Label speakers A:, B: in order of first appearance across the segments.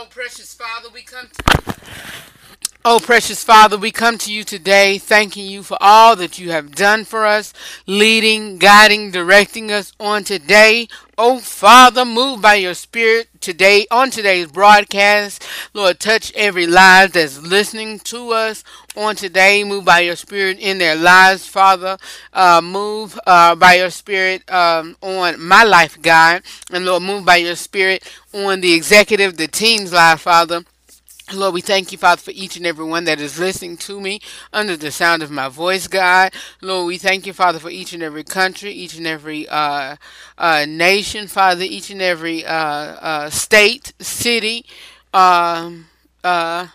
A: Oh, precious Father, we come to Oh, precious Father, we come to you today thanking you for all that you have done for us, leading, guiding, directing us on today. Oh, Father, move by your Spirit today on today's broadcast. Lord, touch every life that's listening to us on today. Move by your Spirit in their lives, Father. Uh, move uh, by your Spirit um, on my life, God. And Lord, move by your Spirit on the executive, the team's life, Father. Lord, we thank you, Father, for each and every one that is listening to me under the sound of my voice, God. Lord, we thank you, Father, for each and every country, each and every uh, uh, nation, Father, each and every uh, uh state, city, um, uh,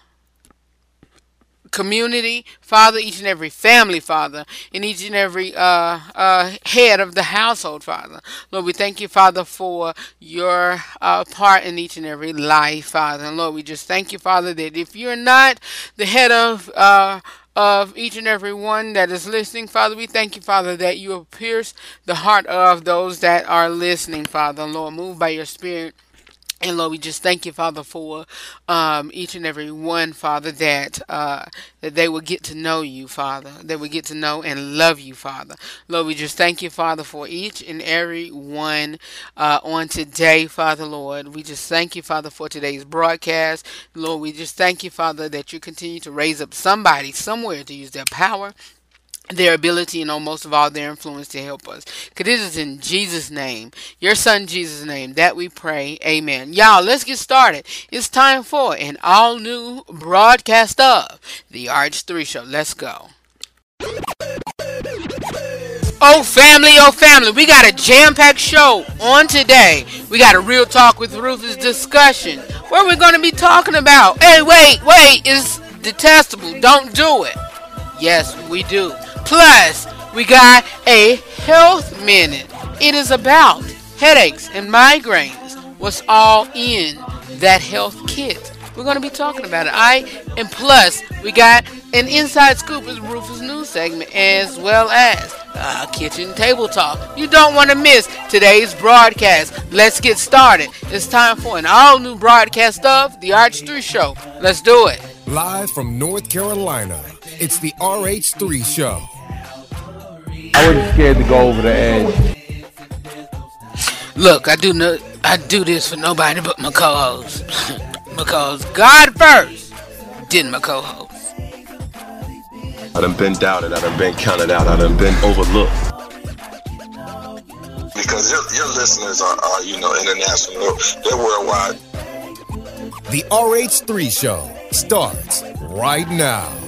A: community, Father, each and every family, Father, and each and every uh, uh, head of the household, Father. Lord, we thank you, Father, for your uh, part in each and every life, Father. And Lord, we just thank you, Father, that if you're not the head of uh, of each and every one that is listening, Father, we thank you, Father, that you have pierced the heart of those that are listening, Father. Lord, move by your Spirit and Lord, we just thank you, Father, for um, each and every one, Father, that uh, that they will get to know you, Father. They will get to know and love you, Father. Lord, we just thank you, Father, for each and every one uh, on today, Father, Lord. We just thank you, Father, for today's broadcast. Lord, we just thank you, Father, that you continue to raise up somebody somewhere to use their power their ability and almost most of all their influence to help us. Because it is in Jesus' name, your son Jesus' name, that we pray. Amen. Y'all, let's get started. It's time for an all new broadcast of the RH3 Show. Let's go. Oh, family, oh, family, we got a jam packed show on today. We got a real talk with Rufus discussion. What are we going to be talking about? Hey, wait, wait, it's detestable. Don't do it. Yes, we do. Plus, we got a health minute. It is about headaches and migraines. What's all in that health kit? We're going to be talking about it. I and plus we got an inside scoop of Rufus news segment as well as kitchen table talk. You don't want to miss today's broadcast. Let's get started. It's time for an all new broadcast of the RH3 Show. Let's do it.
B: Live from North Carolina, it's the RH3 Show.
C: I wasn't scared to go over the edge.
A: Look, I do no, I do this for nobody but my co-host. because God first, did my co-host.
D: I done been doubted, I done been counted out, I done been overlooked.
E: Because your, your listeners are, are, you know, international, they're worldwide.
B: The RH3 show starts right now.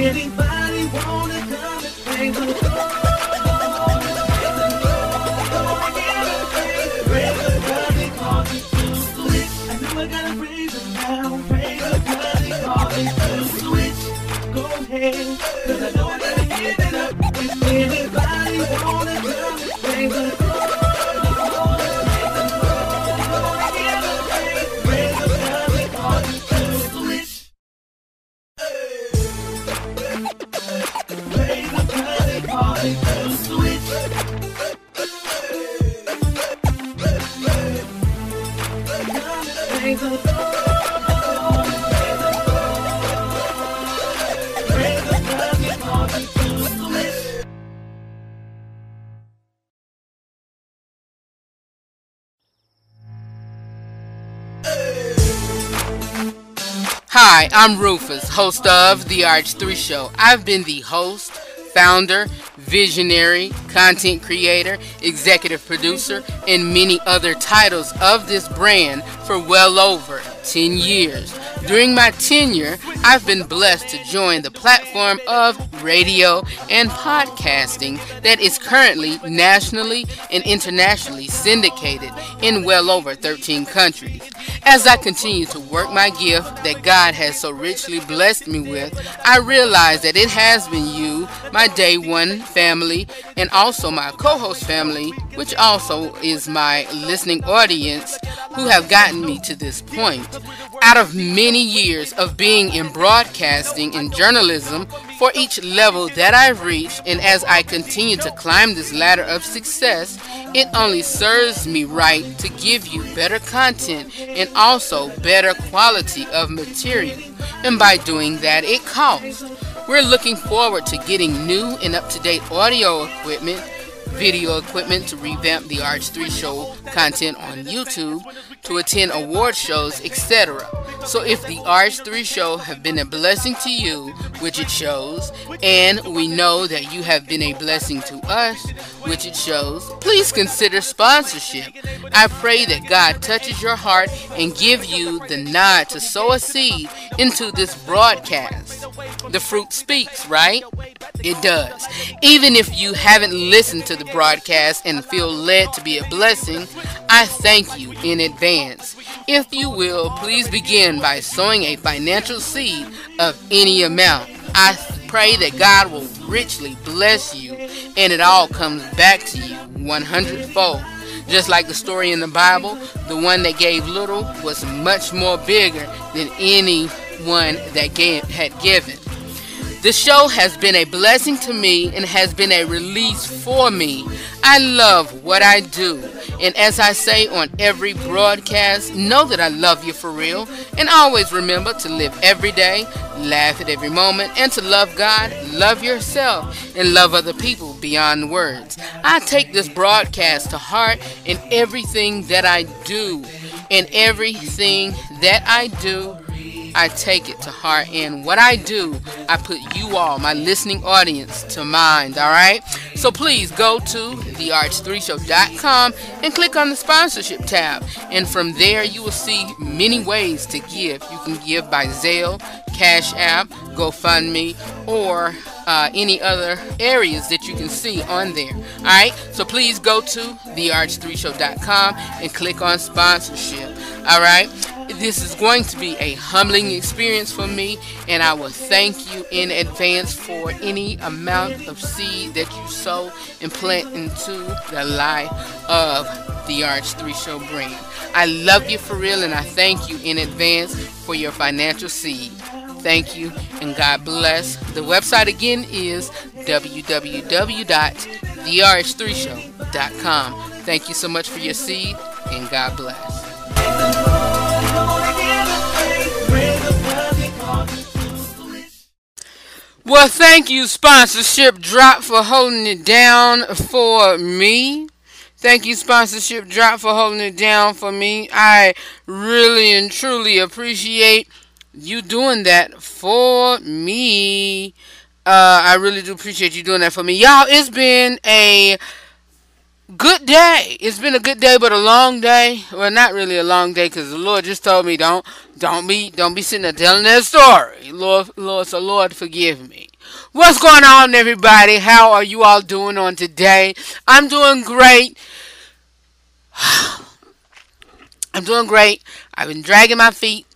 B: Anybody wanna come and the call it to switch. I know I gotta raise it now. Praise the godly call it to switch. Go ahead, Cause I know I gotta give it up. If anybody wanna come and
A: Hi, I'm Rufus, host of The RH3 Show. I've been the host, founder, visionary, content creator, executive producer, and many other titles of this brand for well over 10 years. During my tenure, I've been blessed to join the platform of radio and podcasting that is currently nationally and internationally syndicated in well over 13 countries. As I continue to work my gift that God has so richly blessed me with, I realize that it has been you, my day one family, and also my co host family which also is my listening audience who have gotten me to this point. Out of many years of being in broadcasting and journalism, for each level that I've reached, and as I continue to climb this ladder of success, it only serves me right to give you better content and also better quality of material. And by doing that, it costs. We're looking forward to getting new and up to date audio equipment video equipment to revamp the RH3 show content on YouTube, to attend award shows, etc. So if the RH3 show have been a blessing to you, which it shows, and we know that you have been a blessing to us, which it shows, please consider sponsorship. I pray that God touches your heart and give you the nod to sow a seed into this broadcast. The fruit speaks, right? It does. Even if you haven't listened to the broadcast and feel led to be a blessing, I thank you in advance. If you will, please begin by sowing a financial seed of any amount. I pray that God will richly bless you and it all comes back to you 100 fold. Just like the story in the Bible, the one that gave little was much more bigger than anyone that gave, had given. The show has been a blessing to me and has been a release for me. I love what I do. And as I say on every broadcast, know that I love you for real. And always remember to live every day, laugh at every moment, and to love God, love yourself, and love other people beyond words. I take this broadcast to heart in everything that I do. In everything that I do, I take it to heart. And what I do, I put you all, my listening audience, to mind. All right? So please go to therh3show.com and click on the sponsorship tab. And from there, you will see many ways to give. You can give by Zelle, Cash App, GoFundMe, or uh, any other areas that you can see on there. All right, so please go to therh3show.com and click on sponsorship. All right, this is going to be a humbling experience for me, and I will thank you in advance for any amount of seed that you sow and plant into the life of the RH3 Show brand. I love you for real, and I thank you in advance for your financial seed. Thank you and God bless. The website again is www.therh3show.com. Thank you so much for your seed and God bless. Well, thank you, sponsorship drop, for holding it down for me. Thank you, sponsorship drop, for holding it down for me. I really and truly appreciate you doing that for me. Uh, I really do appreciate you doing that for me. Y'all, it's been a good day. It's been a good day, but a long day. Well, not really a long day, because the Lord just told me don't, don't be, don't be sitting there telling that story. Lord, Lord, so Lord, forgive me. What's going on, everybody? How are you all doing on today? I'm doing great. I'm doing great. I've been dragging my feet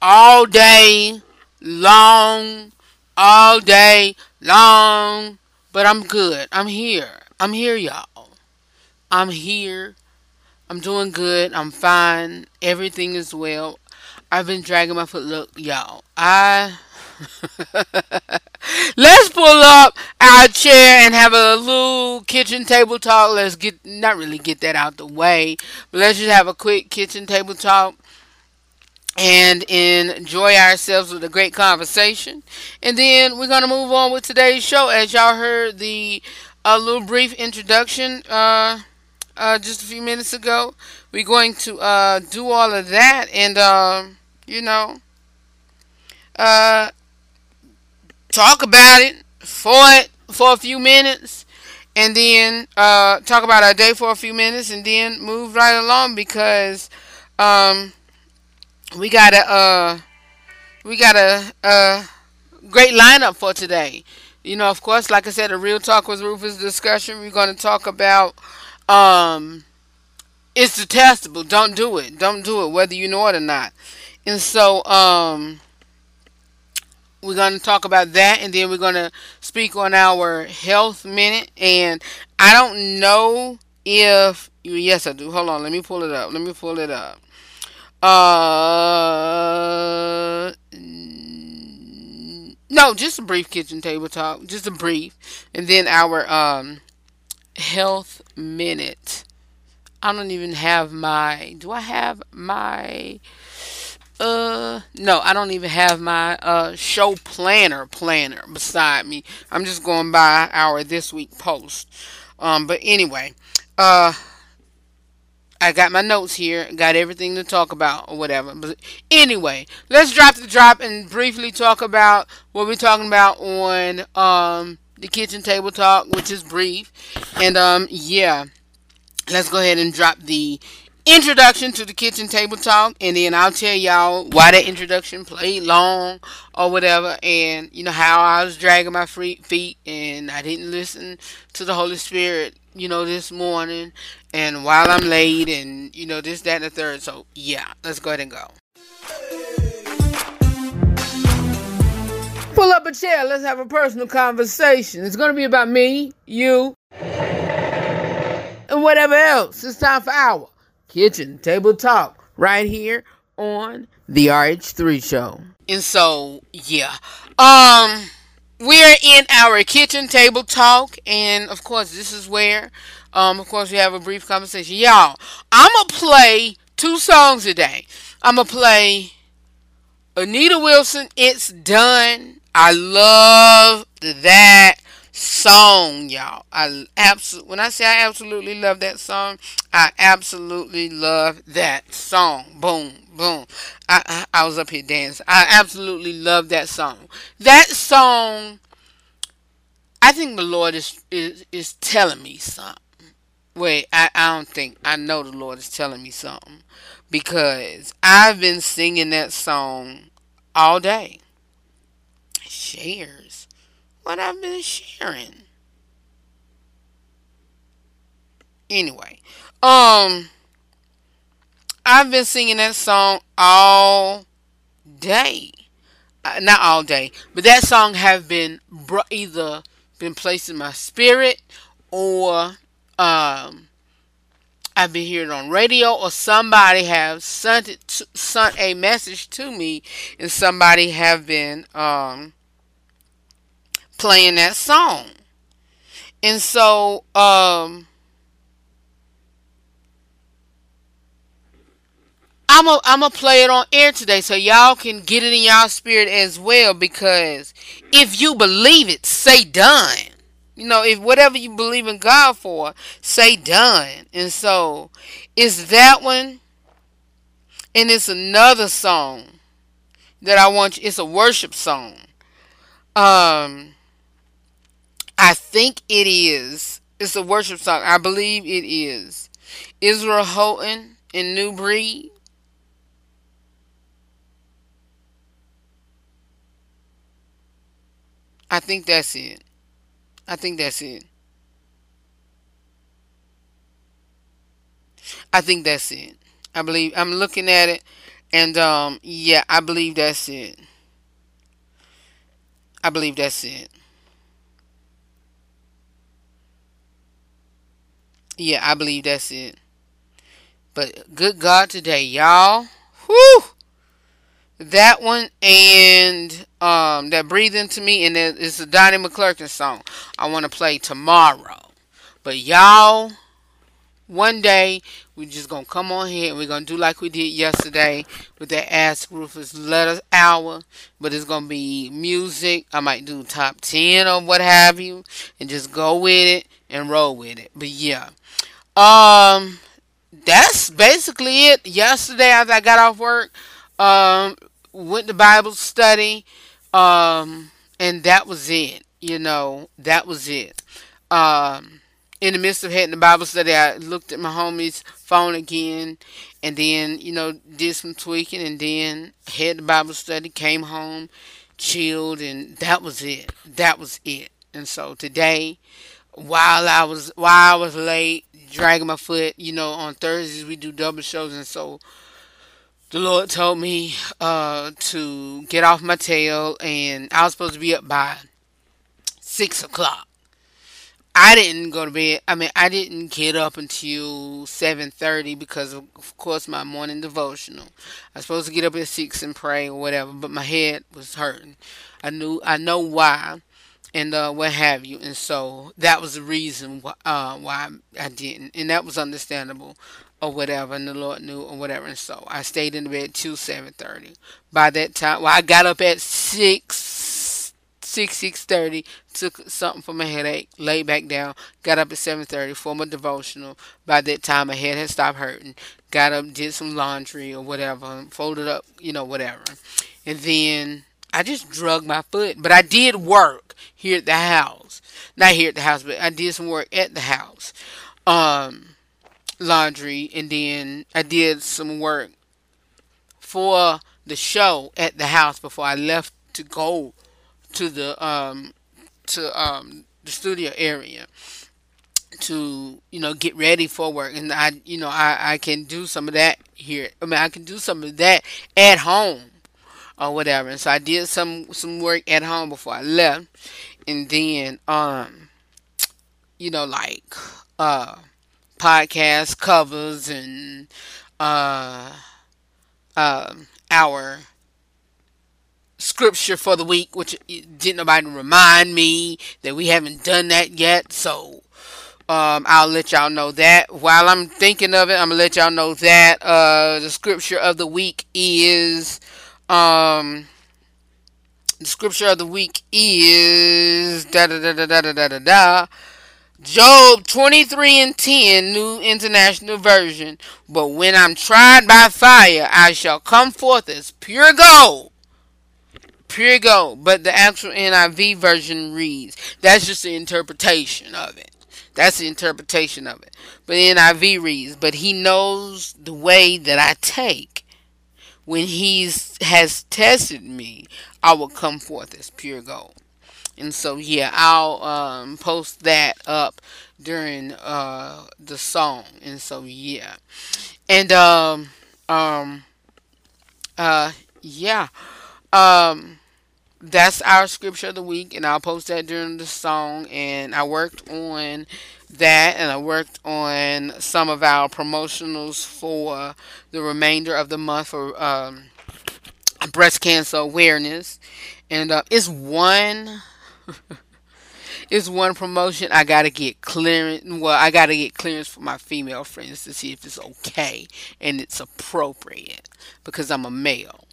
A: all day long, all day long, but I'm good. I'm here. I'm here, y'all. I'm here. I'm doing good. I'm fine. Everything is well. I've been dragging my foot. Look, y'all. I. Let's pull up our chair and have a little kitchen table talk. Let's get, not really get that out the way, but let's just have a quick kitchen table talk and enjoy ourselves with a great conversation. And then we're going to move on with today's show. As y'all heard the a little brief introduction uh, uh, just a few minutes ago, we're going to uh, do all of that and, uh, you know, uh, talk about it for it for a few minutes and then uh, talk about our day for a few minutes and then move right along because um, we got a uh, we got a, a great lineup for today. You know, of course, like I said, a real talk with Rufus discussion. We're going to talk about um, it's detestable. Don't do it. Don't do it, whether you know it or not. And so, um, we're going to talk about that, and then we're going to speak on our health minute. And I don't know if yes, I do. Hold on, let me pull it up. Let me pull it up. Uh, no, just a brief kitchen table talk, just a brief, and then our um health minute. I don't even have my. Do I have my? Uh, no, I don't even have my uh show planner planner beside me. I'm just going by our this week post. Um, but anyway, uh, I got my notes here, got everything to talk about or whatever. But anyway, let's drop the drop and briefly talk about what we're talking about on um the kitchen table talk, which is brief. And um yeah, let's go ahead and drop the introduction to the kitchen table talk and then I'll tell y'all why that introduction played long or whatever and you know how I was dragging my feet and I didn't listen to the Holy Spirit you know this morning and while I'm late and you know this that and the third so yeah let's go ahead and go pull up a chair let's have a personal conversation it's gonna be about me you and whatever else it's time for our kitchen table talk right here on the RH3 show. And so, yeah. Um we're in our kitchen table talk and of course this is where um of course we have a brief conversation. Y'all, I'm going to play two songs today. I'm going to play Anita Wilson, It's Done. I love that song, y'all. I absolutely when I say I absolutely love that song, I absolutely love that song. Boom, boom. I, I, was up here dancing. I absolutely love that song. That song. I think the Lord is is, is telling me something. Wait, I, I don't think I know the Lord is telling me something because I've been singing that song all day. Shares what I've been sharing. Anyway, um, I've been singing that song all day. Uh, not all day, but that song have been br- either been placed in my spirit or um I've been hearing on radio or somebody have sent it to, sent a message to me and somebody have been um playing that song. And so, um, I'm a, I'm gonna play it on air today so y'all can get it in y'all spirit as well because if you believe it, say done. You know, if whatever you believe in God for, say done. And so it's that one and it's another song that I want you, it's a worship song. Um I think it is. It's a worship song. I believe it is. Israel Houghton in New Breed. I think that's it. I think that's it. I think that's it. I believe I'm looking at it and um yeah, I believe that's it. I believe that's it. Yeah, I believe that's it. But good God today, y'all. Whew! That one and um that breathe into me and it's a Donnie McClurkin song I want to play tomorrow. But y'all, one day we're just gonna come on here and we're gonna do like we did yesterday with that Ask Rufus letter hour. But it's gonna be music. I might do top ten or what have you, and just go with it and roll with it. But yeah, um, that's basically it. Yesterday, as I got off work, um, went to Bible study, um, and that was it. You know, that was it. Um, in the midst of heading to Bible study, I looked at my homie's phone again, and then you know did some tweaking, and then head to Bible study, came home, chilled, and that was it. That was it. And so today, while I was while I was late, dragging my foot. You know, on Thursdays we do double shows, and so the Lord told me uh, to get off my tail, and I was supposed to be up by six o'clock. I didn't go to bed. I mean, I didn't get up until seven thirty because of, of course my morning devotional. I was supposed to get up at six and pray or whatever, but my head was hurting. I knew I know why, and uh, what have you, and so that was the reason why, uh, why I didn't, and that was understandable or whatever, and the Lord knew or whatever, and so I stayed in the bed till seven thirty. By that time, well, I got up at six, six, six thirty, took something for my headache, laid back down, got up at seven thirty for my devotional. By that time, my head had stopped hurting. Got up, did some laundry or whatever, folded up, you know, whatever, and then I just drug my foot. But I did work here at the house, not here at the house, but I did some work at the house. Um laundry and then I did some work for the show at the house before I left to go to the um to um the studio area to you know get ready for work and I you know I I can do some of that here I mean I can do some of that at home or whatever and so I did some some work at home before I left and then um you know like uh podcast covers and uh, um, our scripture for the week, which didn't nobody remind me that we haven't done that yet. So um, I'll let y'all know that. While I'm thinking of it, I'm gonna let y'all know that uh, the scripture of the week is um, the scripture of the week is da da da da da da da da. da Job 23 and 10, New International Version. But when I'm tried by fire, I shall come forth as pure gold. Pure gold. But the actual NIV version reads, that's just the interpretation of it. That's the interpretation of it. But NIV reads, but he knows the way that I take. When he has tested me, I will come forth as pure gold. And so yeah, I'll um, post that up during uh, the song. And so yeah, and um um uh yeah um that's our scripture of the week, and I'll post that during the song. And I worked on that, and I worked on some of our promotionals for the remainder of the month for um, breast cancer awareness. And uh, it's one it's one promotion I gotta get clearance. Well, I gotta get clearance for my female friends to see if it's okay and it's appropriate because I'm a male.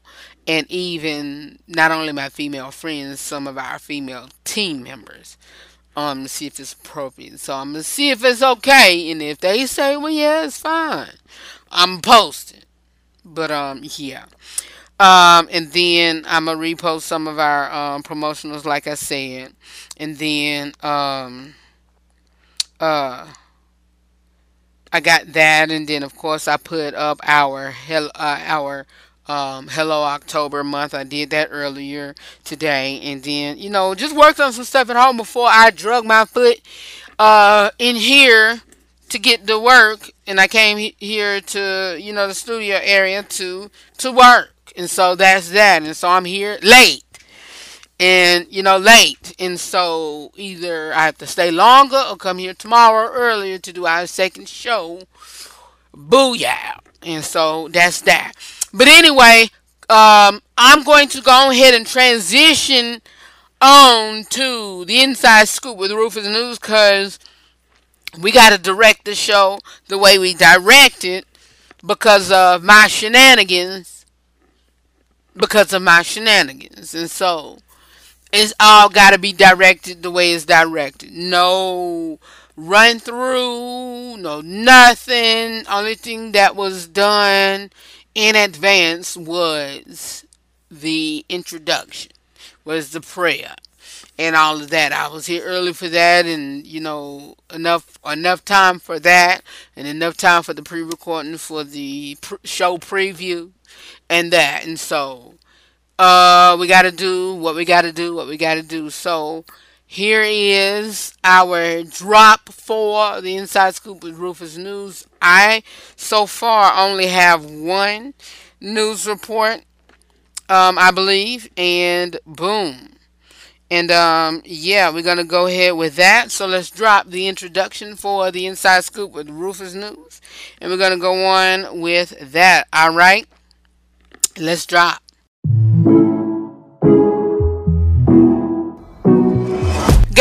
A: And even not only my female friends, some of our female team members, um, to see if it's appropriate. So I'm gonna see if it's okay, and if they say, well, yeah, it's fine, I'm posting. But um, yeah. Um, and then I'm gonna repost some of our um, promotionals, like I said, and then um, uh, I got that, and then of course I put up our hell, uh, our um, Hello October month. I did that earlier today, and then you know just worked on some stuff at home before I drug my foot uh, in here to get to work, and I came he- here to you know the studio area to to work and so that's that. And so I'm here late. And you know, late. And so either I have to stay longer or come here tomorrow earlier to do our second show. Booyah. And so that's that. But anyway, um, I'm going to go ahead and transition on to the inside scoop with Rufus News because we got to direct the show the way we direct it because of my shenanigans because of my shenanigans. And so it's all got to be directed the way it's directed. No run through, no nothing. Only thing that was done in advance was the introduction, was the prayer. And all of that. I was here early for that, and you know enough enough time for that, and enough time for the pre-recording for the pr- show preview and that. And so, uh, we got to do what we got to do, what we got to do. So, here is our drop for the Inside Scoop with Rufus News. I, so far, only have one news report, um, I believe, and boom. And um, yeah, we're gonna go ahead with that. So let's drop the introduction for the inside scoop with Rufus News, and we're gonna go on with that. All right, let's drop.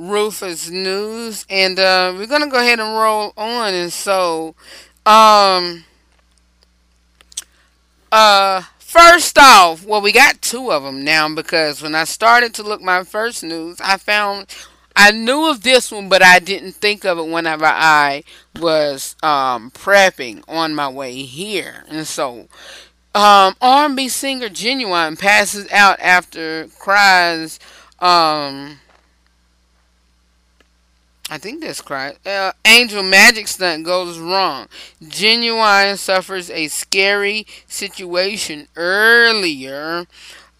A: Rufus News, and uh, we're gonna go ahead and roll on. And so, um, uh, first off, well, we got two of them now because when I started to look my first news, I found I knew of this one, but I didn't think of it whenever I was um, prepping on my way here, and so. Um, R&B singer Ginuwine passes out after cries um, I think that's correct. Uh, Angel Magic Stunt goes wrong. Ginuwine suffers a scary situation earlier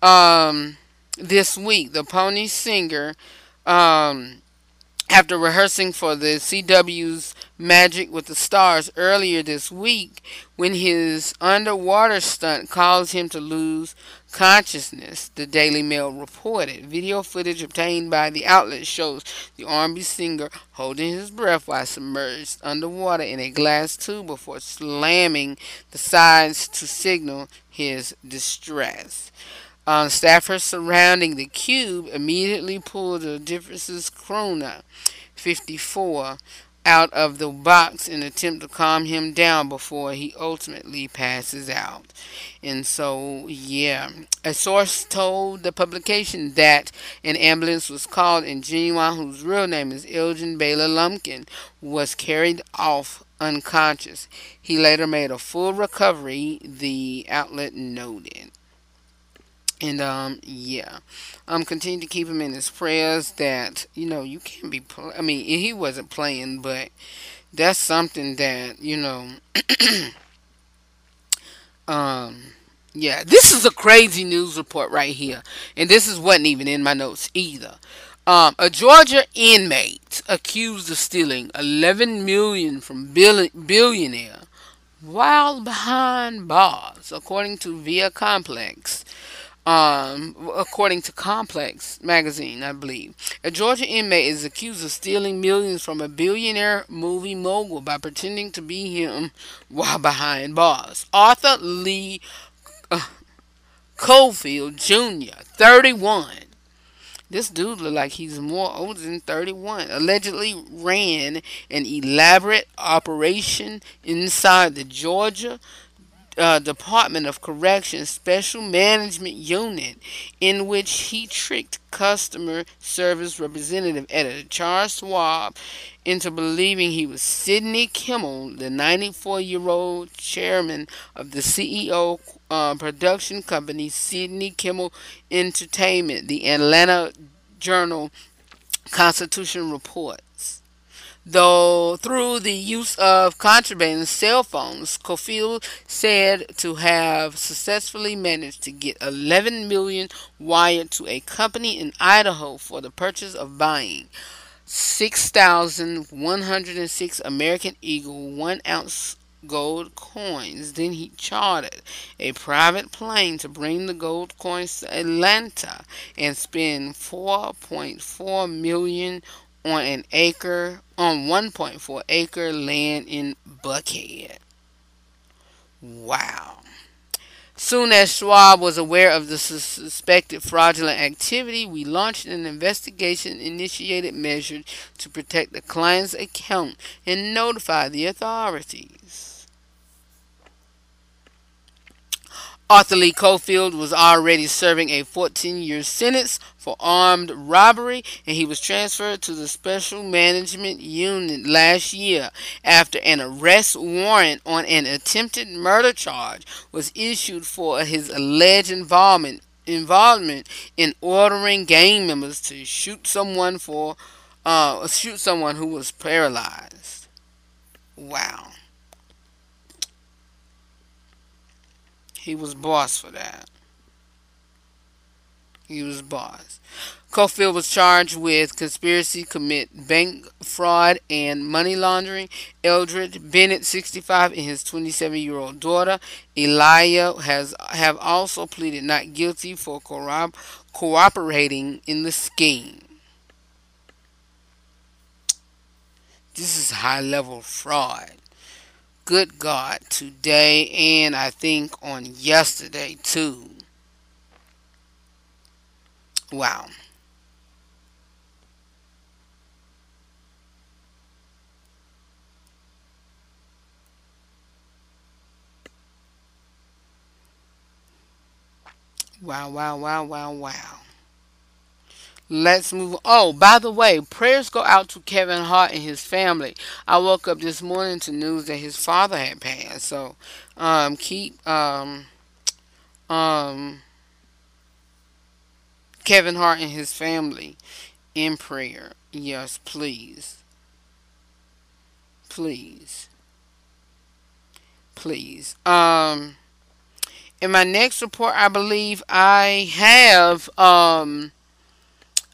A: um, this week. The Pony Singer, um, after rehearsing for the CW's Magic with the Stars earlier this week, when his underwater stunt caused him to lose consciousness, the Daily Mail reported. Video footage obtained by the outlet shows the R&B singer holding his breath while submerged underwater in a glass tube before slamming the sides to signal his distress. Um, staffers surrounding the cube immediately pulled the differences crooner 54 out of the box in an attempt to calm him down before he ultimately passes out. And so, yeah, a source told the publication that an ambulance was called and Ginuwine, whose real name is Elgin Baylor Lumpkin, was carried off unconscious. He later made a full recovery, the outlet noted. And um, yeah, um, continue to keep him in his prayers. That you know you can't be. Pl- I mean, he wasn't playing, but that's something that you know. um, yeah, this is a crazy news report right here, and this is wasn't even in my notes either. Um, a Georgia inmate accused of stealing 11 million from billionaire while behind bars, according to Via Complex um, according to Complex magazine, I believe. A Georgia inmate is accused of stealing millions from a billionaire movie mogul by pretending to be him while behind bars. Arthur Lee uh, Cofield Jr., 31. This dude look like he's more older than 31. Allegedly ran an elaborate operation inside the Georgia uh, Department of Corrections Special Management Unit in which he tricked customer service representative editor Charles Schwab into believing he was Sidney Kimmel, the 94 year old chairman of the CEO uh, production company Sidney Kimmel Entertainment, the Atlanta Journal Constitution report. Though through the use of contraband cell phones, Cofield said to have successfully managed to get 11 million wired to a company in Idaho for the purchase of buying 6,106 American Eagle one ounce gold coins. Then he chartered a private plane to bring the gold coins to Atlanta and spend 4.4 million on an acre on 1.4 acre land in Buckhead. Wow. Soon as Schwab was aware of the suspected fraudulent activity, we launched an investigation initiated measures to protect the client's account and notify the authorities. Arthur Lee Cofield was already serving a 14 year sentence for armed robbery and he was transferred to the Special Management Unit last year after an arrest warrant on an attempted murder charge was issued for his alleged involvement involvement in ordering gang members to shoot someone for uh, shoot someone who was paralyzed. Wow. He was boss for that. He was boss. Cofield was charged with conspiracy commit bank fraud and money laundering. Eldred Bennett, 65, and his 27-year-old daughter Elia has have also pleaded not guilty for corrob- cooperating in the scheme. This is high-level fraud. Good God, today and I think on yesterday too. Wow. Wow, wow, wow, wow, wow. Let's move. Oh, by the way, prayers go out to Kevin Hart and his family. I woke up this morning to news that his father had passed. So, um, keep um, um, Kevin Hart and his family in prayer. Yes, please. Please. Please. Um in my next report I believe I have um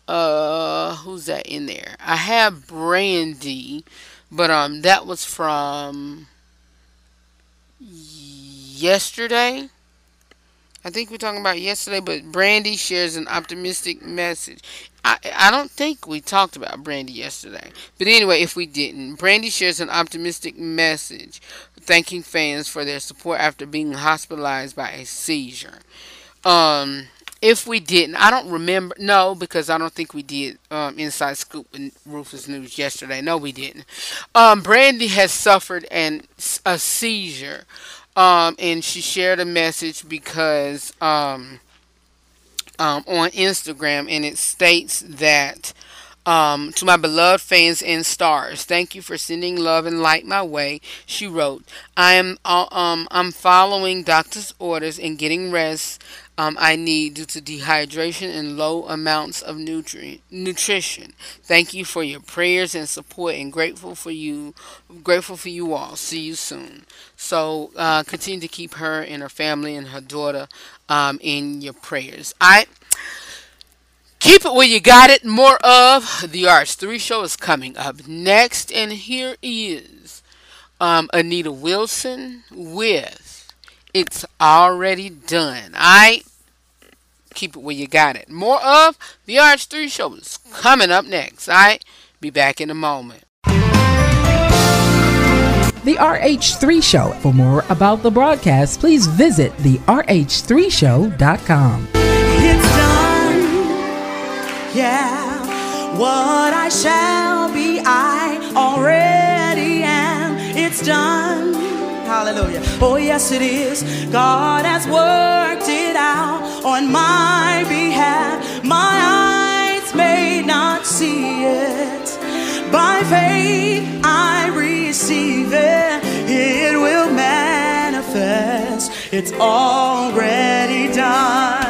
A: uh who's that in there? I have Brandy, but um that was from yesterday. I think we're talking about yesterday, but Brandy shares an optimistic message. I, I don't think we talked about Brandy yesterday. But anyway, if we didn't, Brandy shares an optimistic message thanking fans for their support after being hospitalized by a seizure. Um, if we didn't, I don't remember. No, because I don't think we did um, Inside Scoop and Rufus News yesterday. No, we didn't. Um, Brandy has suffered an, a seizure um, and she shared a message because um, um, on Instagram, and it states that um, to my beloved fans and stars, thank you for sending love and light my way. She wrote, "I am uh, um, I'm following doctor's orders and getting rest um, I need due to dehydration and low amounts of nutrient nutrition. Thank you for your prayers and support, and grateful for you. Grateful for you all. See you soon. So uh, continue to keep her and her family and her daughter um, in your prayers. I keep it where you got it. More of the RH3 show is coming up next, and here is um, Anita Wilson with it's already done. I keep it where you got it. More of the RH3 show is coming up next. I be back in a moment.
F: The RH3 Show. For more about the broadcast, please visit the RH3Show.com.
G: It's done. Yeah. What I shall be, I already am. It's done. Hallelujah. Oh, yes, it is. God has worked it out on my behalf. My eyes may not see it. By faith, I receive it. It will manifest. It's already done.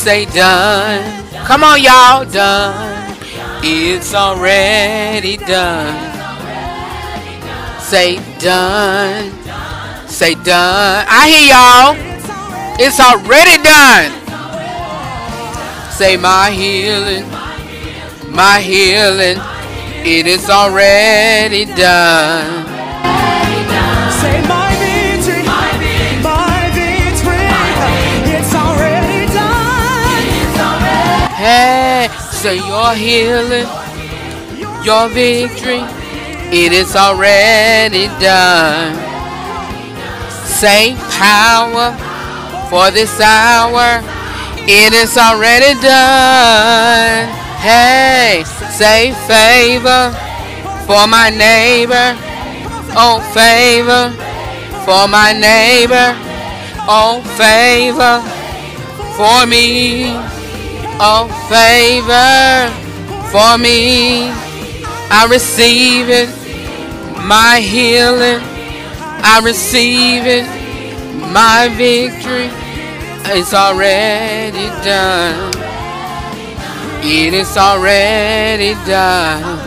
G: Say done. Come on,
A: y'all, done. It's already done. Say done. Say done. I hear y'all. It's already done. Say my healing. My healing. It is already done.
G: Say
A: your healing, your victory, it is already done. Say power for this hour, it is already done. Hey, say favor for my neighbor, oh favor for my neighbor, oh favor for me. Oh, favor for me. I receive it. My healing. I receive it. My victory It's already done. It is already done.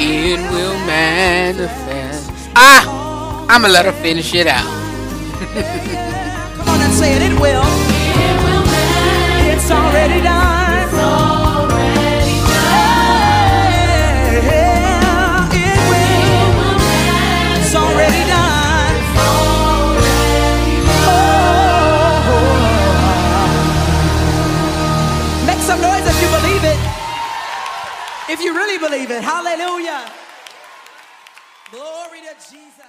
A: It will manifest. Ah! I'm gonna let her finish it out.
G: Come on and say it, it will. It's already done. Yeah, it will. It's already done. Oh. Make some noise if you believe it. If you really believe it. Hallelujah. Glory to Jesus.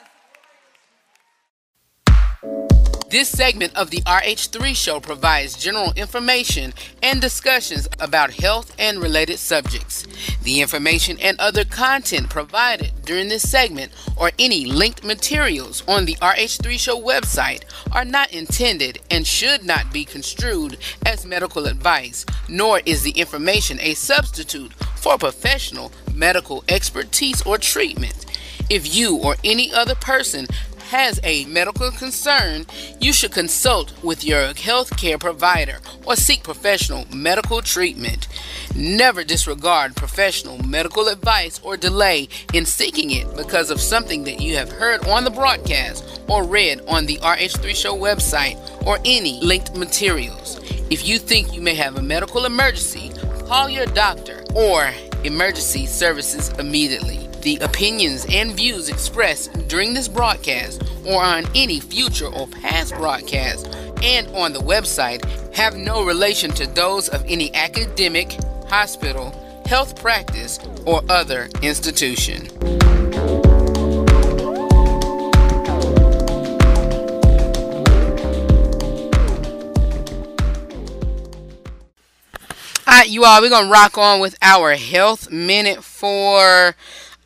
A: This segment of the RH3 show provides general information and discussions about health and related subjects. The information and other content provided during this segment or any linked materials on the RH3 show website are not intended and should not be construed as medical advice, nor is the information a substitute for professional medical expertise or treatment. If you or any other person has a medical concern, you should consult with your healthcare provider or seek professional medical treatment. Never disregard professional medical advice or delay in seeking it because of something that you have heard on the broadcast or read on the RH3 Show website or any linked materials. If you think you may have a medical emergency, call your doctor or emergency services immediately. The opinions and views expressed during this broadcast or on any future or past broadcast and on the website have no relation to those of any academic, hospital, health practice, or other institution. All right, you all, we're going to rock on with our health minute for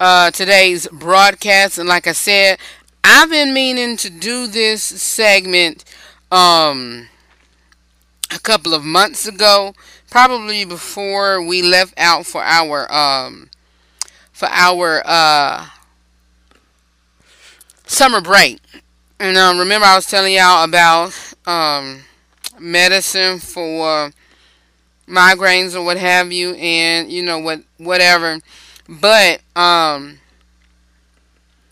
A: uh, today's broadcast. And like I said, I've been meaning to do this segment um, a couple of months ago, probably before we left out for our um, for our uh, summer break. And um, remember, I was telling y'all about um, medicine for migraines or what have you, and you know what, whatever. But um,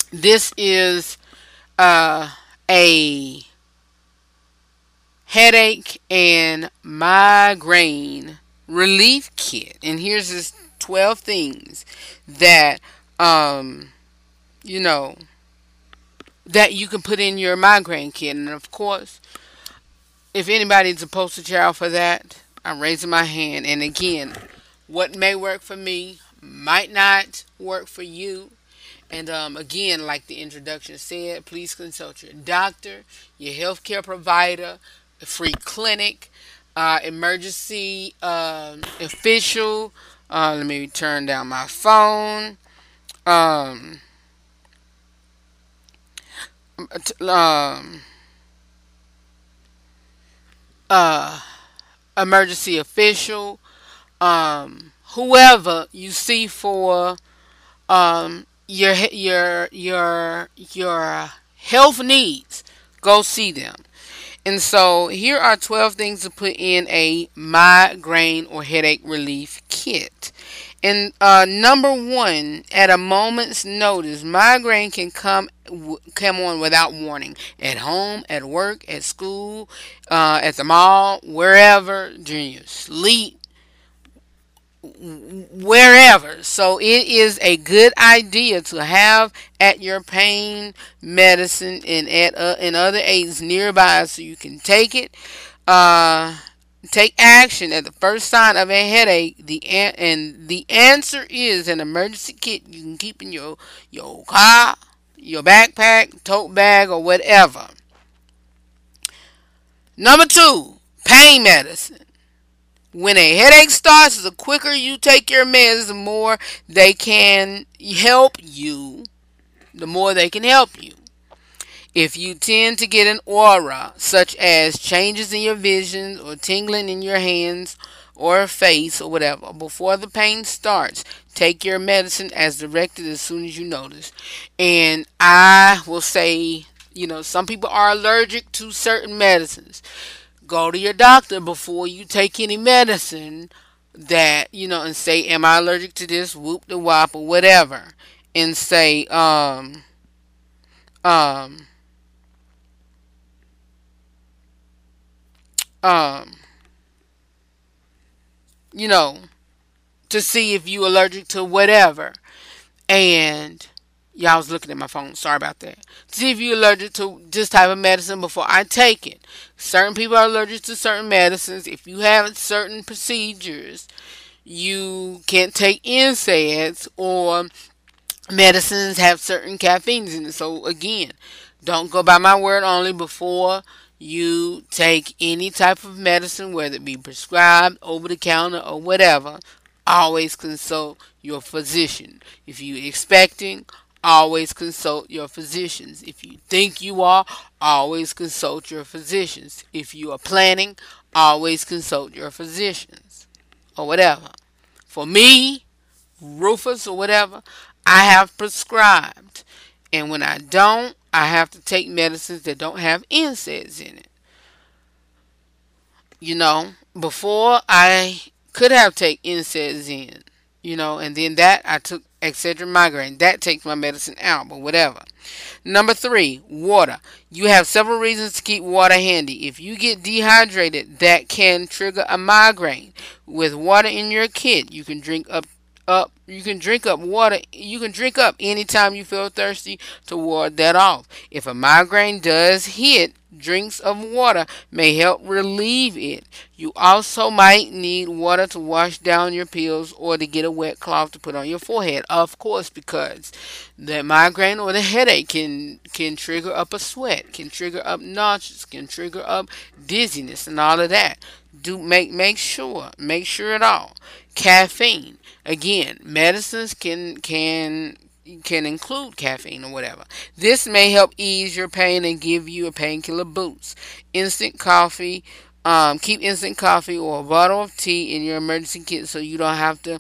A: this is uh, a headache and migraine relief kit, and here's this twelve things that um, you know that you can put in your migraine kit, and of course, if anybody's a poster child for that, I'm raising my hand. And again, what may work for me might not work for you. And um, again, like the introduction said, please consult your doctor, your healthcare provider, a free clinic, uh, emergency uh, official, Uh, let me turn down my phone. Um, um, uh, emergency official, um, whoever you see for um, your your your your health needs, go see them. And so here are 12 things to put in a migraine or headache relief kit. And uh, number one, at a moment's notice, migraine can come come on without warning. At home, at work, at school, uh, at the mall, wherever, during your sleep, wherever. So it is a good idea to have at your pain medicine and at uh, and other aids nearby so you can take it. Uh, take action at the first sign of a headache. The an- and the answer is an emergency kit you can keep in your your car, your backpack, tote bag, or whatever. Number two, pain medicine. When a headache starts, the quicker you take your meds, the more they can help you. The more they can help you. If you tend to get an aura, such as changes in your vision or tingling in your hands or face or whatever, before the pain starts, take your medicine as directed as soon as you notice. And I will say, you know, some people are allergic to certain medicines. Go to your doctor before you take any medicine that, you know, and say, Am I allergic to this? Whoop the wop or whatever. And say, um, um, um, you know, to see if you allergic to whatever. And I was looking at my phone. Sorry about that. See if you're allergic to this type of medicine before I take it. Certain people are allergic to certain medicines. If you have certain procedures, you can't take NSAIDs or medicines have certain caffeines in it. So again, don't go by my word only before you take any type of medicine, whether it be prescribed, over the counter, or whatever, always consult your physician. If you're expecting, always consult your physicians. If you think you are, always consult your physicians. If you are planning, always consult your physicians or whatever. For me, Rufus or whatever, I have prescribed. And when I don't, I have to take medicines that don't have NSAIDs in it. You know, before I could have taken NSAIDs in, you know, and then that I took Excedrin migraine. That takes my medicine out, but whatever. Number three, water. You have several reasons to keep water handy. If you get dehydrated, that can trigger a migraine. With water in your kit, you can drink up up. You can drink up water. You can drink up anytime you feel thirsty to ward that off. If a migraine does hit drinks of water may help relieve it. You also might need water to wash down your pills or to get a wet cloth to put on your forehead of course because the migraine or the headache can can trigger up a sweat can trigger up nauseous can trigger up dizziness and all of that. Do make make sure make sure at all. Caffeine Again, medicines can can can include caffeine or whatever. This may help ease your pain and give you a painkiller boost. Instant coffee. Um, keep instant coffee or a bottle of tea in your emergency kit so you don't have to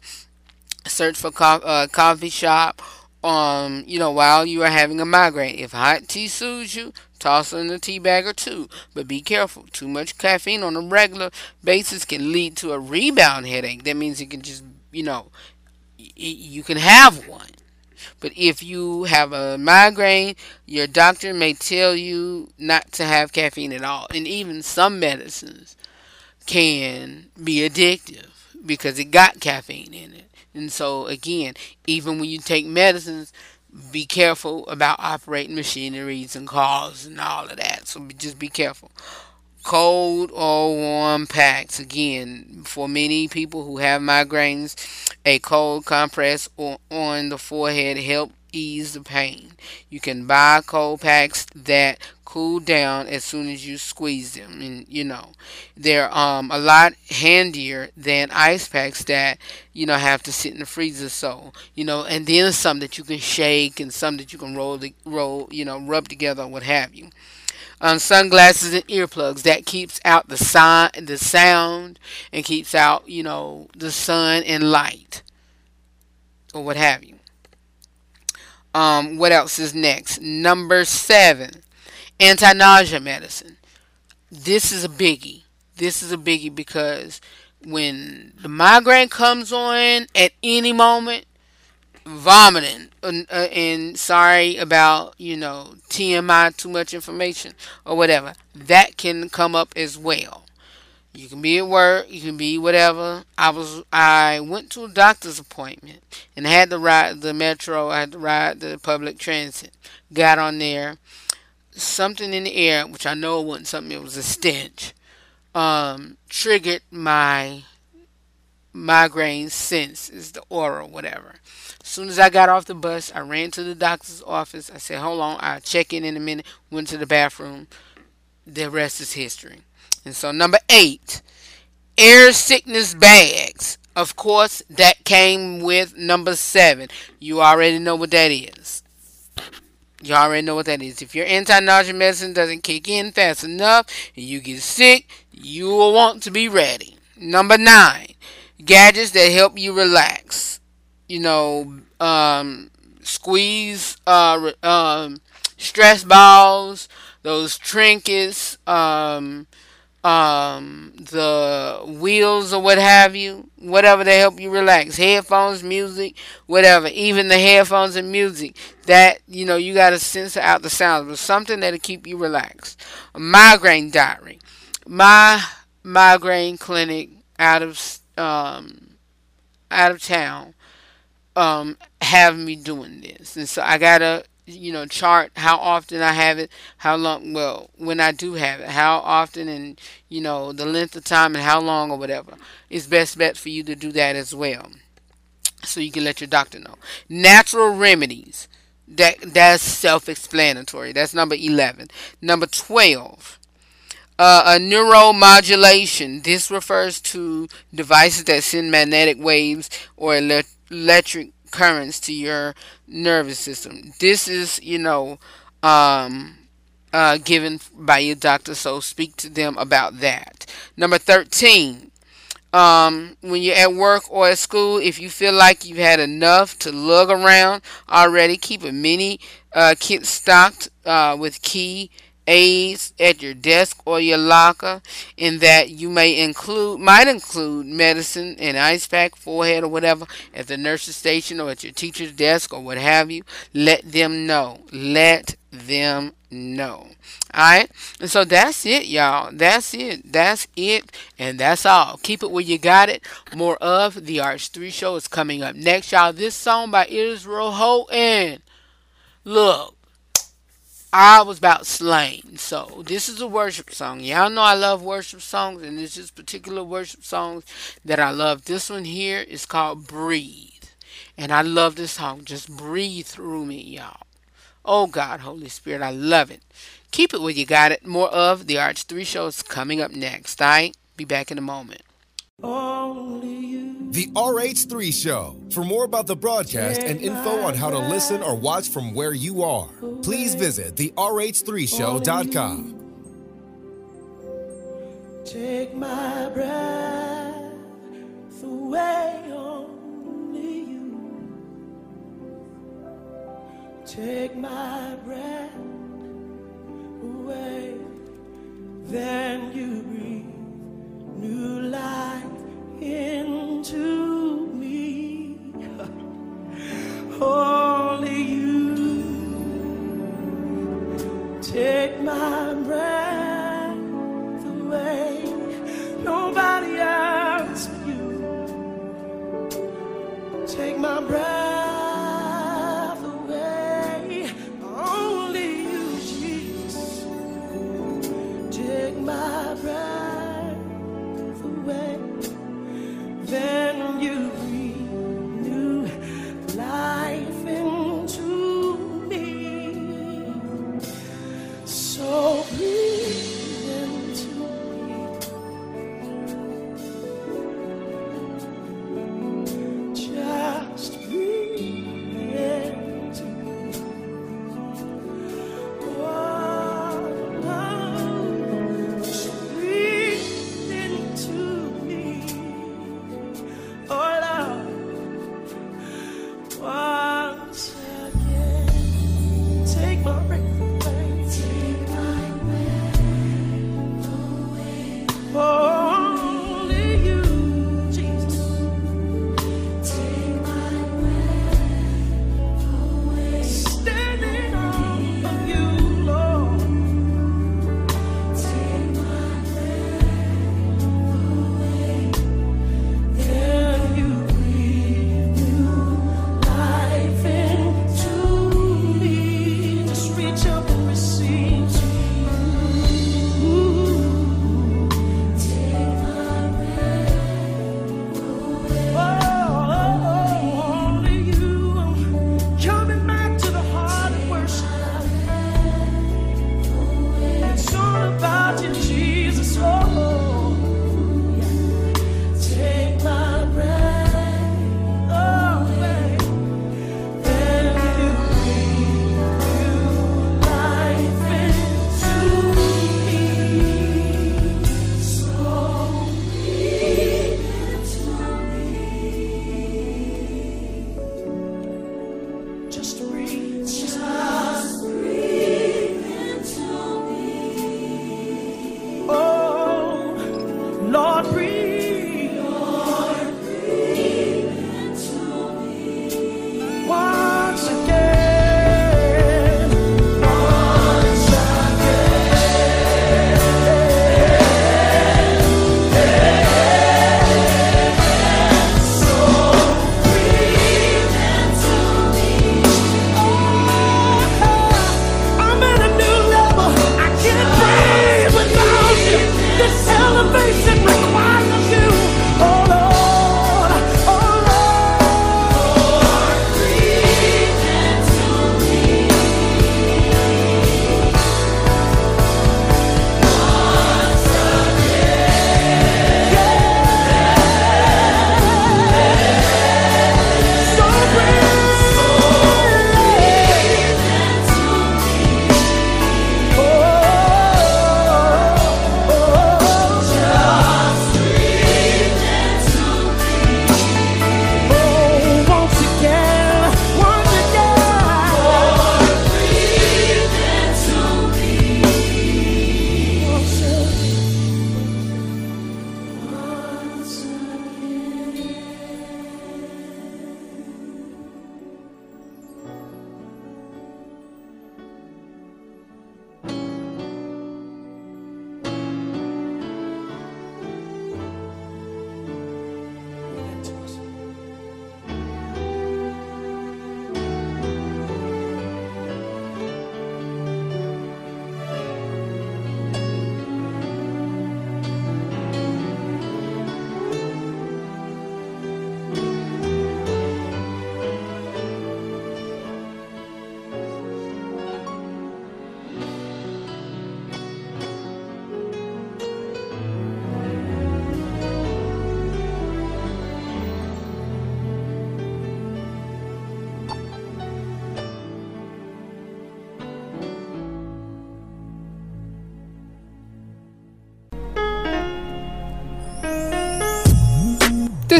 A: search for co- uh, coffee shop um, you know, while you are having a migraine. If hot tea soothes you, toss in a tea bag or two. But be careful. Too much caffeine on a regular basis can lead to a rebound headache. That means it can just you know, you can have one. But if you have a migraine, your doctor may tell you not to have caffeine at all. And even some medicines can be addictive because it got caffeine in it. And so, again, even when you take medicines, be careful about operating machineries and cars and all of that. So just be careful cold or warm packs. Again, for many people who have migraines, a cold compress on the forehead help ease the pain. You can buy cold packs that cool down as soon as you squeeze them and you know they're um a lot handier than ice packs that you know have to sit in the freezer so you know and then some that you can shake and some that you can roll the roll you know rub together what have you um, sunglasses and earplugs that keeps out the sign the sound and keeps out you know the sun and light or what have you um, what else is next number seven anti-nausea medicine. This is a biggie. This is a biggie because when the migraine comes on at any moment, vomiting and, uh, and sorry about you know TMI, too much information or whatever, that can come up as well. You can be at work, you can be whatever. I was I went to a doctor's appointment and had to ride the metro, I had to ride the public transit. Got on there something in the air, which I know it wasn't something, it was a stench, um, triggered my migraine sense, is the aura, whatever. As soon as I got off the bus, I ran to the doctor's office. I said, hold on, I'll check in in a minute. Went to the bathroom. The rest is history. And so, number eight, air sickness bags. Of course, that came with number seven. You already know what that is. You already know what that is. If your anti-nausea medicine doesn't kick in fast enough and you get sick, you will want to be ready. Number nine, gadgets that help you relax. You know, um, squeeze, uh, um, stress balls, those trinkets, um, um, the wheels or what have you, whatever they help you relax. Headphones, music, whatever. Even the headphones and music that you know you got to censor out the sounds, but something that'll keep you relaxed. A migraine diary. My migraine clinic out of um, out of town um, have me doing this, and so I gotta you know chart how often I have it, how long well when I do have it, how often and you know the length of time and how long or whatever. It's best bet for you to do that as well. So you can let your doctor know. Natural remedies. That that's self-explanatory. That's number 11. Number 12. Uh, a neuromodulation. This refers to devices that send magnetic waves or electric currents to your nervous system. This is, you know, um, uh, given by your doctor, so speak to them about that. Number 13, um, when you're at work or at school, if you feel like you've had enough to lug around already, keep a mini uh, kit stocked uh, with key aids at your desk or your locker in that you may include might include medicine and ice pack forehead or whatever at the nurse's station or at your teacher's desk or what have you. Let them know. Let them know. Alright? And so that's it y'all. That's it. That's it and that's all. Keep it where you got it. More of the RH3 show is coming up next y'all. This song by Israel Houghton look I was about slain. So this is a worship song. Y'all know I love worship songs, and this is particular worship songs that I love. This one here is called Breathe. And I love this song. Just breathe through me, y'all. Oh God, Holy Spirit, I love it. Keep it where you got it. More of the RH3 shows coming up next. I be back in a moment.
H: The RH3 Show. For more about the broadcast and info on how to listen or watch from where you are, please visit the RH3Show.com.
G: Take my breath away, only you. Take my breath away, then you breathe new life into me. Only you take my breath away. Nobody else but you. Take my breath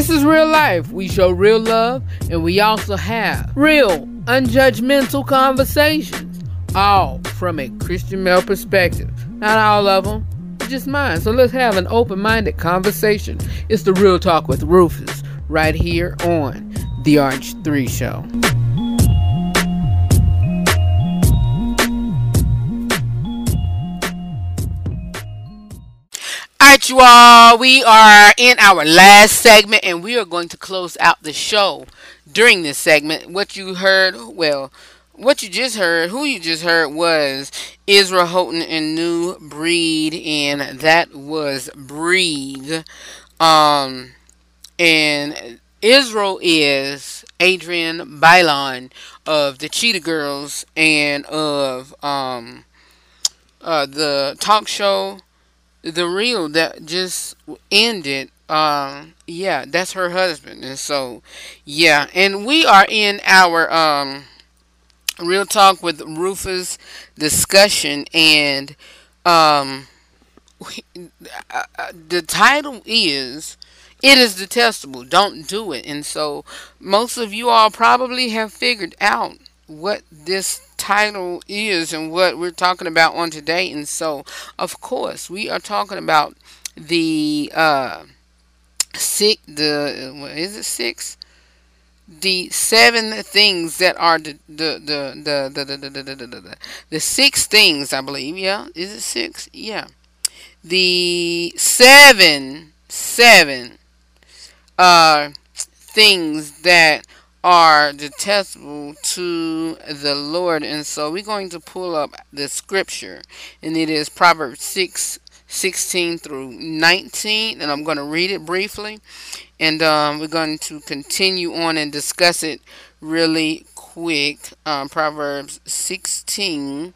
A: This is real life. We show real love and we also have real, unjudgmental conversations, all from a Christian male perspective. Not all of them, just mine. So let's have an open minded conversation. It's the Real Talk with Rufus right here on The Arch 3 Show. Right, you all, we are in our last segment and we are going to close out the show during this segment. What you heard, well, what you just heard, who you just heard was Israel Houghton and New Breed, and that was Breathe. Um, and Israel is Adrienne Bailon of the Cheetah Girls and of um, uh, the talk show the real that just ended um yeah that's her husband. And so yeah and we are in our um real talk with rufus discussion and um the title is it is detestable. Don't do it. And so most of you all probably have figured out what this title is and what we're talking about on today. And so, of course, we are talking about the uh, six. The what is it six? The seven things that are the the the the the the, the, the, the, the, the six things I believe. Yeah, is it six? Yeah, the seven seven uh things that are detestable to the Lord. And so we're going to pull up the scripture, and it is Proverbs 6 16 through 19. And I'm going to read it briefly, and um, we're going to continue on and discuss it really quick. Um, Proverbs 16,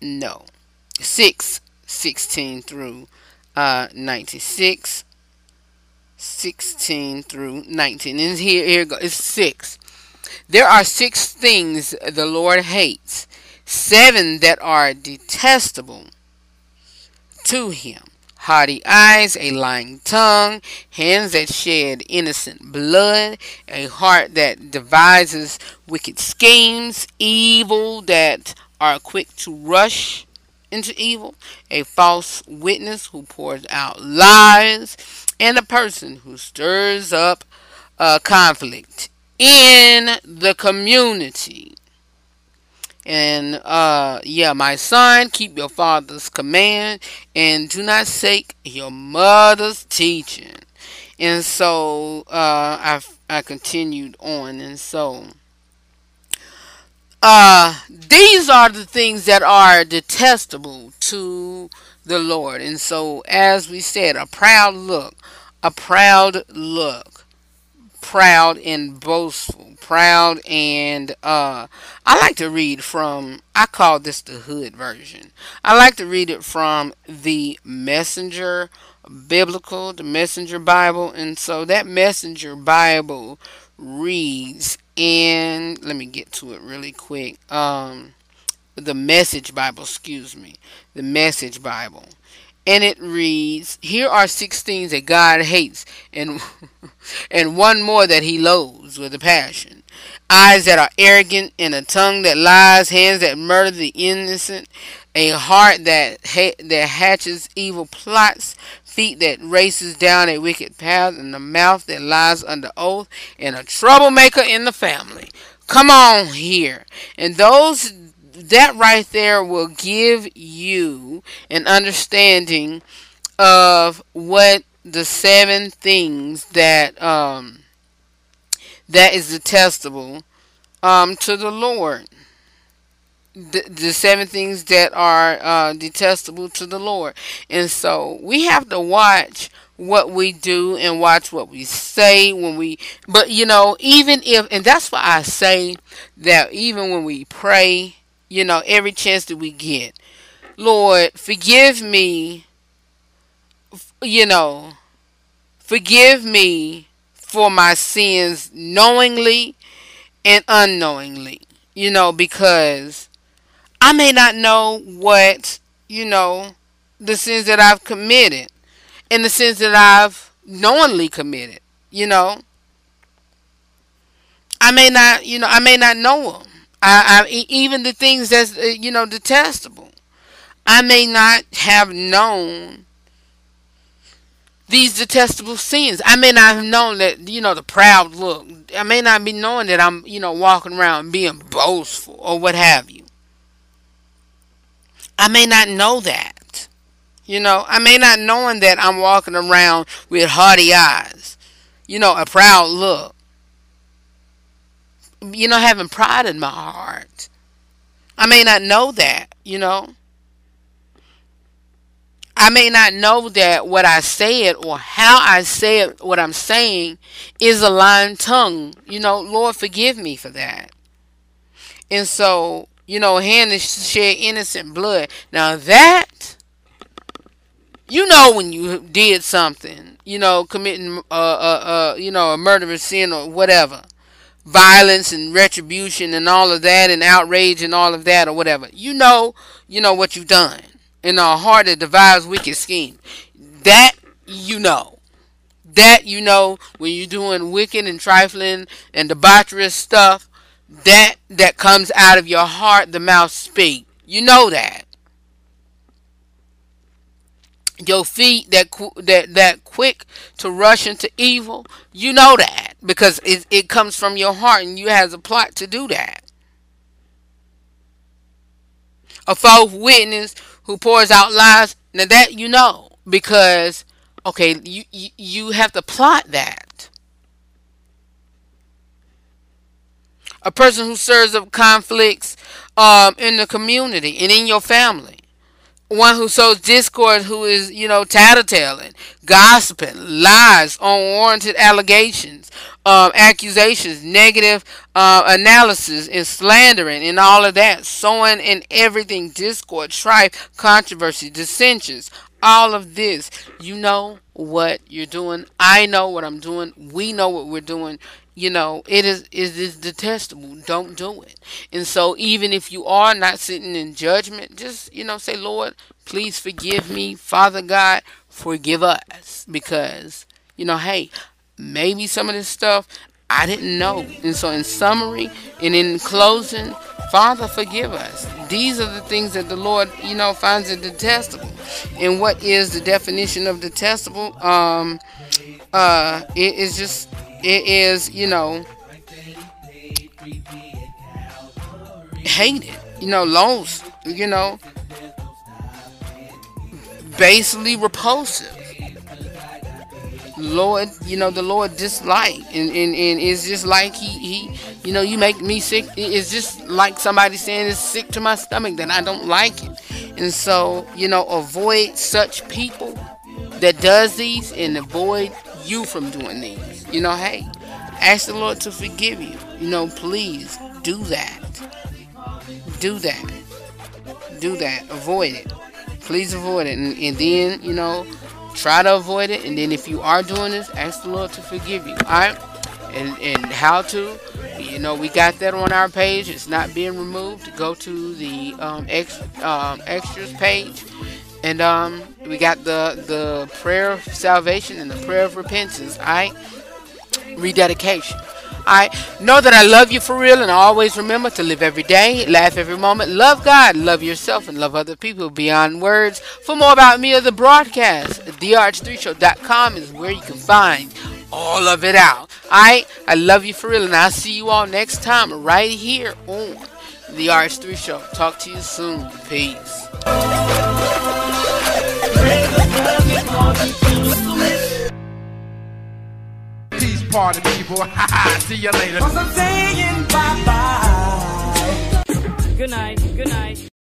A: no, 6 16 through uh, 96. 16 through 19. And here, here goes. It's six. There are six things the Lord hates, seven that are detestable to him haughty eyes, a lying tongue, hands that shed innocent blood, a heart that devises wicked schemes, evil that are quick to rush into evil, a false witness who pours out lies, and a person who stirs up uh, conflict in the community. And uh, yeah, my son, keep your father's command and do not sake your mother's teaching. And so uh, I I continued on, and so uh, these are the things that are detestable to the Lord. And so, as we said, a proud look, a proud look, proud and boastful, proud and uh, I like to read from. I call this the hood version. I like to read it from the Messenger Biblical, the Messenger Bible, and so that Messenger Bible reads And Let me get to it really quick. Um, the Message Bible, excuse me, the Message Bible. And it reads, Here are six things that God hates, and and one more that he loathes with a passion. Eyes that are arrogant, and a tongue that lies, hands that murder the innocent, a heart that ha- that hatches evil plots, feet that races down a wicked path, and a mouth that lies under oath, and a troublemaker in the family. Come on here. And those that right there will give you an understanding of what the seven things that um, that is detestable um, to the Lord. The, the seven things that are uh, detestable to the Lord. And so we have to watch what we do and watch what we say when we but you know even if and that's why I say that even when we pray you know, every chance that we get. Lord, forgive me, you know, forgive me for my sins knowingly and unknowingly, you know, because I may not know what, you know, the sins that I've committed and the sins that I've knowingly committed. You know, I may not, you know, I may not know them. I, I even the things that's uh, you know detestable. I may not have known these detestable sins. I may not have known that, you know, the proud look. I may not be knowing that I'm, you know, walking around being boastful or what have you. I may not know that. You know, I may not knowing that I'm walking around with haughty eyes. You know, a proud look. You know, having pride in my heart. I may not know that, you know. I may not know that what I said or how I said what I'm saying is a lying tongue. You know, Lord, forgive me for that. And so, you know, hand shed innocent blood. Now that, you know, when you did something, you know, committing, uh, uh, uh, you know, a murderous sin or whatever, violence and retribution and all of that, and outrage and all of that or whatever. You know, you know what you've done in a heart that devises wicked scheme. That you know. That you know when you're doing wicked and trifling and debaucherous stuff, that that comes out of your heart, the mouth speak. You know that. Your feet that that that quick to rush into evil, you know that because it it comes from your heart and you has a plot to do that. A false witness who pours out lies. Now that you know because okay, you you, you have to plot that. A person who serves up conflicts um, in the community and in your family. One who sows discord, who is, you know, tattletaling, gossiping, lies, unwarranted allegations, um, accusations, negative uh, analysis, and slandering, and all of that, sowing in everything, discord, strife, controversy, dissensions, all of this. You know what you're doing. I know what I'm doing. We know what we're doing. You know, it is it is detestable. Don't do it. And so even if you are not sitting in judgment, just, you know, say, Lord, please forgive me. Father God, forgive us. Because, you know, hey, maybe some of this stuff I didn't know. And so, in summary and in closing, Father, forgive us. These are the things that the Lord, you know, finds it detestable. And what is the definition of detestable? Um, uh, it is just, it is, you know, hated, you know, lost, you know, basically repulsive. Lord, you know, the Lord dislike. And, and, and it's just like he, he, you know, you make me sick. It's just like somebody saying it's sick to my stomach that I don't like it. And so, you know, avoid such people that does these and avoid you from doing these. You know, hey, ask the Lord to forgive you. You know, please do that. Do that. Do that. Avoid it. Please avoid it. And, and then, you know, try to avoid it and then if you are doing this ask the lord to forgive you all right and and how to you know we got that on our page it's not being removed go to the um, ex, um, extras page and um, we got the the prayer of salvation and the prayer of repentance all right rededication I know that I love you for real, and I always remember to live every day, laugh every moment, love God, love yourself, and love other people beyond words. For more about me or the broadcast, therh3show.com is where you can find all of it out. Alright, I love you for real, and I'll see you all next time right here on the RH3 Show. Talk to you soon. Peace
B: party people. See you later.
G: Cause I'm saying bye bye.
I: Good night. Good night.